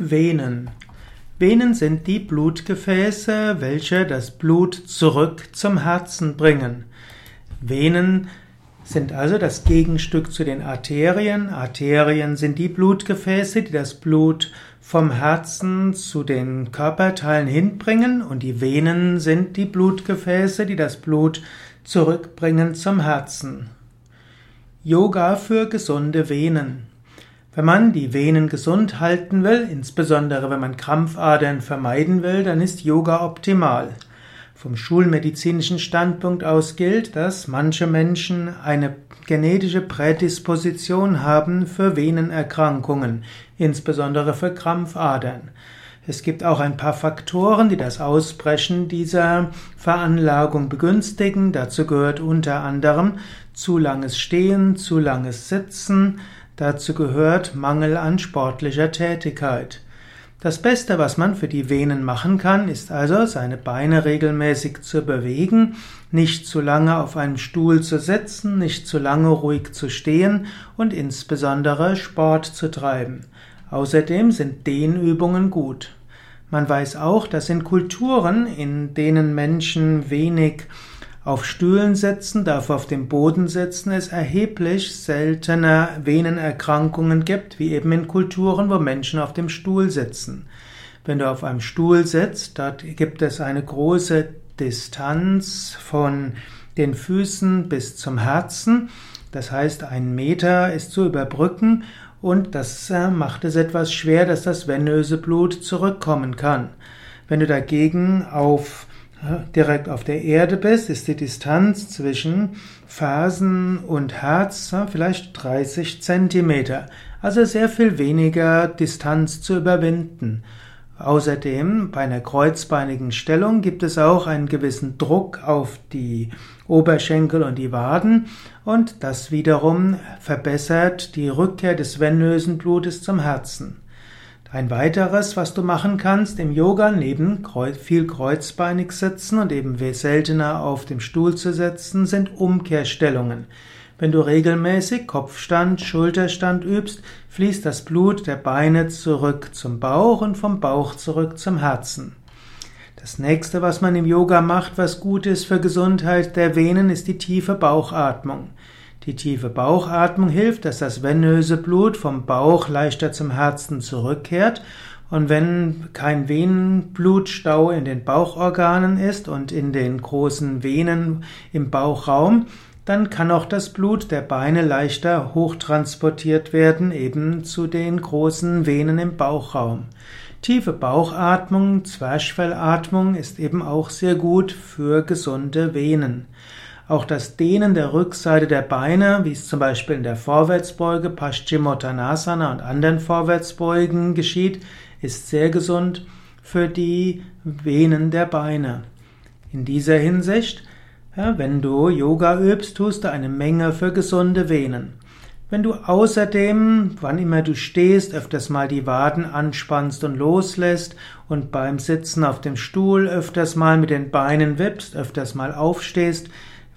Venen. Venen sind die Blutgefäße, welche das Blut zurück zum Herzen bringen. Venen sind also das Gegenstück zu den Arterien. Arterien sind die Blutgefäße, die das Blut vom Herzen zu den Körperteilen hinbringen und die Venen sind die Blutgefäße, die das Blut zurückbringen zum Herzen. Yoga für gesunde Venen. Wenn man die Venen gesund halten will, insbesondere wenn man Krampfadern vermeiden will, dann ist Yoga optimal. Vom schulmedizinischen Standpunkt aus gilt, dass manche Menschen eine genetische Prädisposition haben für Venenerkrankungen, insbesondere für Krampfadern. Es gibt auch ein paar Faktoren, die das Ausbrechen dieser Veranlagung begünstigen. Dazu gehört unter anderem zu langes Stehen, zu langes Sitzen, Dazu gehört Mangel an sportlicher Tätigkeit. Das Beste, was man für die Venen machen kann, ist also, seine Beine regelmäßig zu bewegen, nicht zu lange auf einem Stuhl zu sitzen, nicht zu lange ruhig zu stehen und insbesondere Sport zu treiben. Außerdem sind Dehnübungen gut. Man weiß auch, dass in Kulturen, in denen Menschen wenig auf Stühlen sitzen, dafür auf dem Boden sitzen, es erheblich seltener Venenerkrankungen gibt, wie eben in Kulturen, wo Menschen auf dem Stuhl sitzen. Wenn du auf einem Stuhl sitzt, dort gibt es eine große Distanz von den Füßen bis zum Herzen. Das heißt, ein Meter ist zu überbrücken und das äh, macht es etwas schwer, dass das venöse Blut zurückkommen kann. Wenn du dagegen auf direkt auf der Erde bist, ist die Distanz zwischen Fersen und Herz vielleicht 30 Zentimeter. Also sehr viel weniger Distanz zu überwinden. Außerdem bei einer kreuzbeinigen Stellung gibt es auch einen gewissen Druck auf die Oberschenkel und die Waden und das wiederum verbessert die Rückkehr des venösen Blutes zum Herzen. Ein weiteres, was du machen kannst im Yoga, neben viel kreuzbeinig sitzen und eben seltener auf dem Stuhl zu sitzen, sind Umkehrstellungen. Wenn du regelmäßig Kopfstand, Schulterstand übst, fließt das Blut der Beine zurück zum Bauch und vom Bauch zurück zum Herzen. Das nächste, was man im Yoga macht, was gut ist für Gesundheit der Venen, ist die tiefe Bauchatmung. Die tiefe Bauchatmung hilft, dass das venöse Blut vom Bauch leichter zum Herzen zurückkehrt. Und wenn kein Venenblutstau in den Bauchorganen ist und in den großen Venen im Bauchraum, dann kann auch das Blut der Beine leichter hochtransportiert werden, eben zu den großen Venen im Bauchraum. Tiefe Bauchatmung, Zwerchfellatmung ist eben auch sehr gut für gesunde Venen. Auch das Dehnen der Rückseite der Beine, wie es zum Beispiel in der Vorwärtsbeuge Paschimottanasana und anderen Vorwärtsbeugen geschieht, ist sehr gesund für die Venen der Beine. In dieser Hinsicht, ja, wenn du Yoga übst, tust du eine Menge für gesunde Venen. Wenn du außerdem, wann immer du stehst, öfters mal die Waden anspannst und loslässt und beim Sitzen auf dem Stuhl öfters mal mit den Beinen wippst, öfters mal aufstehst,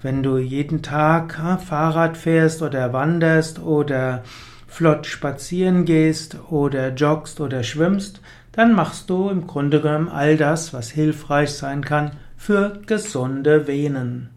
wenn du jeden Tag Fahrrad fährst oder wanderst oder flott spazieren gehst oder joggst oder schwimmst, dann machst du im Grunde genommen all das, was hilfreich sein kann für gesunde Venen.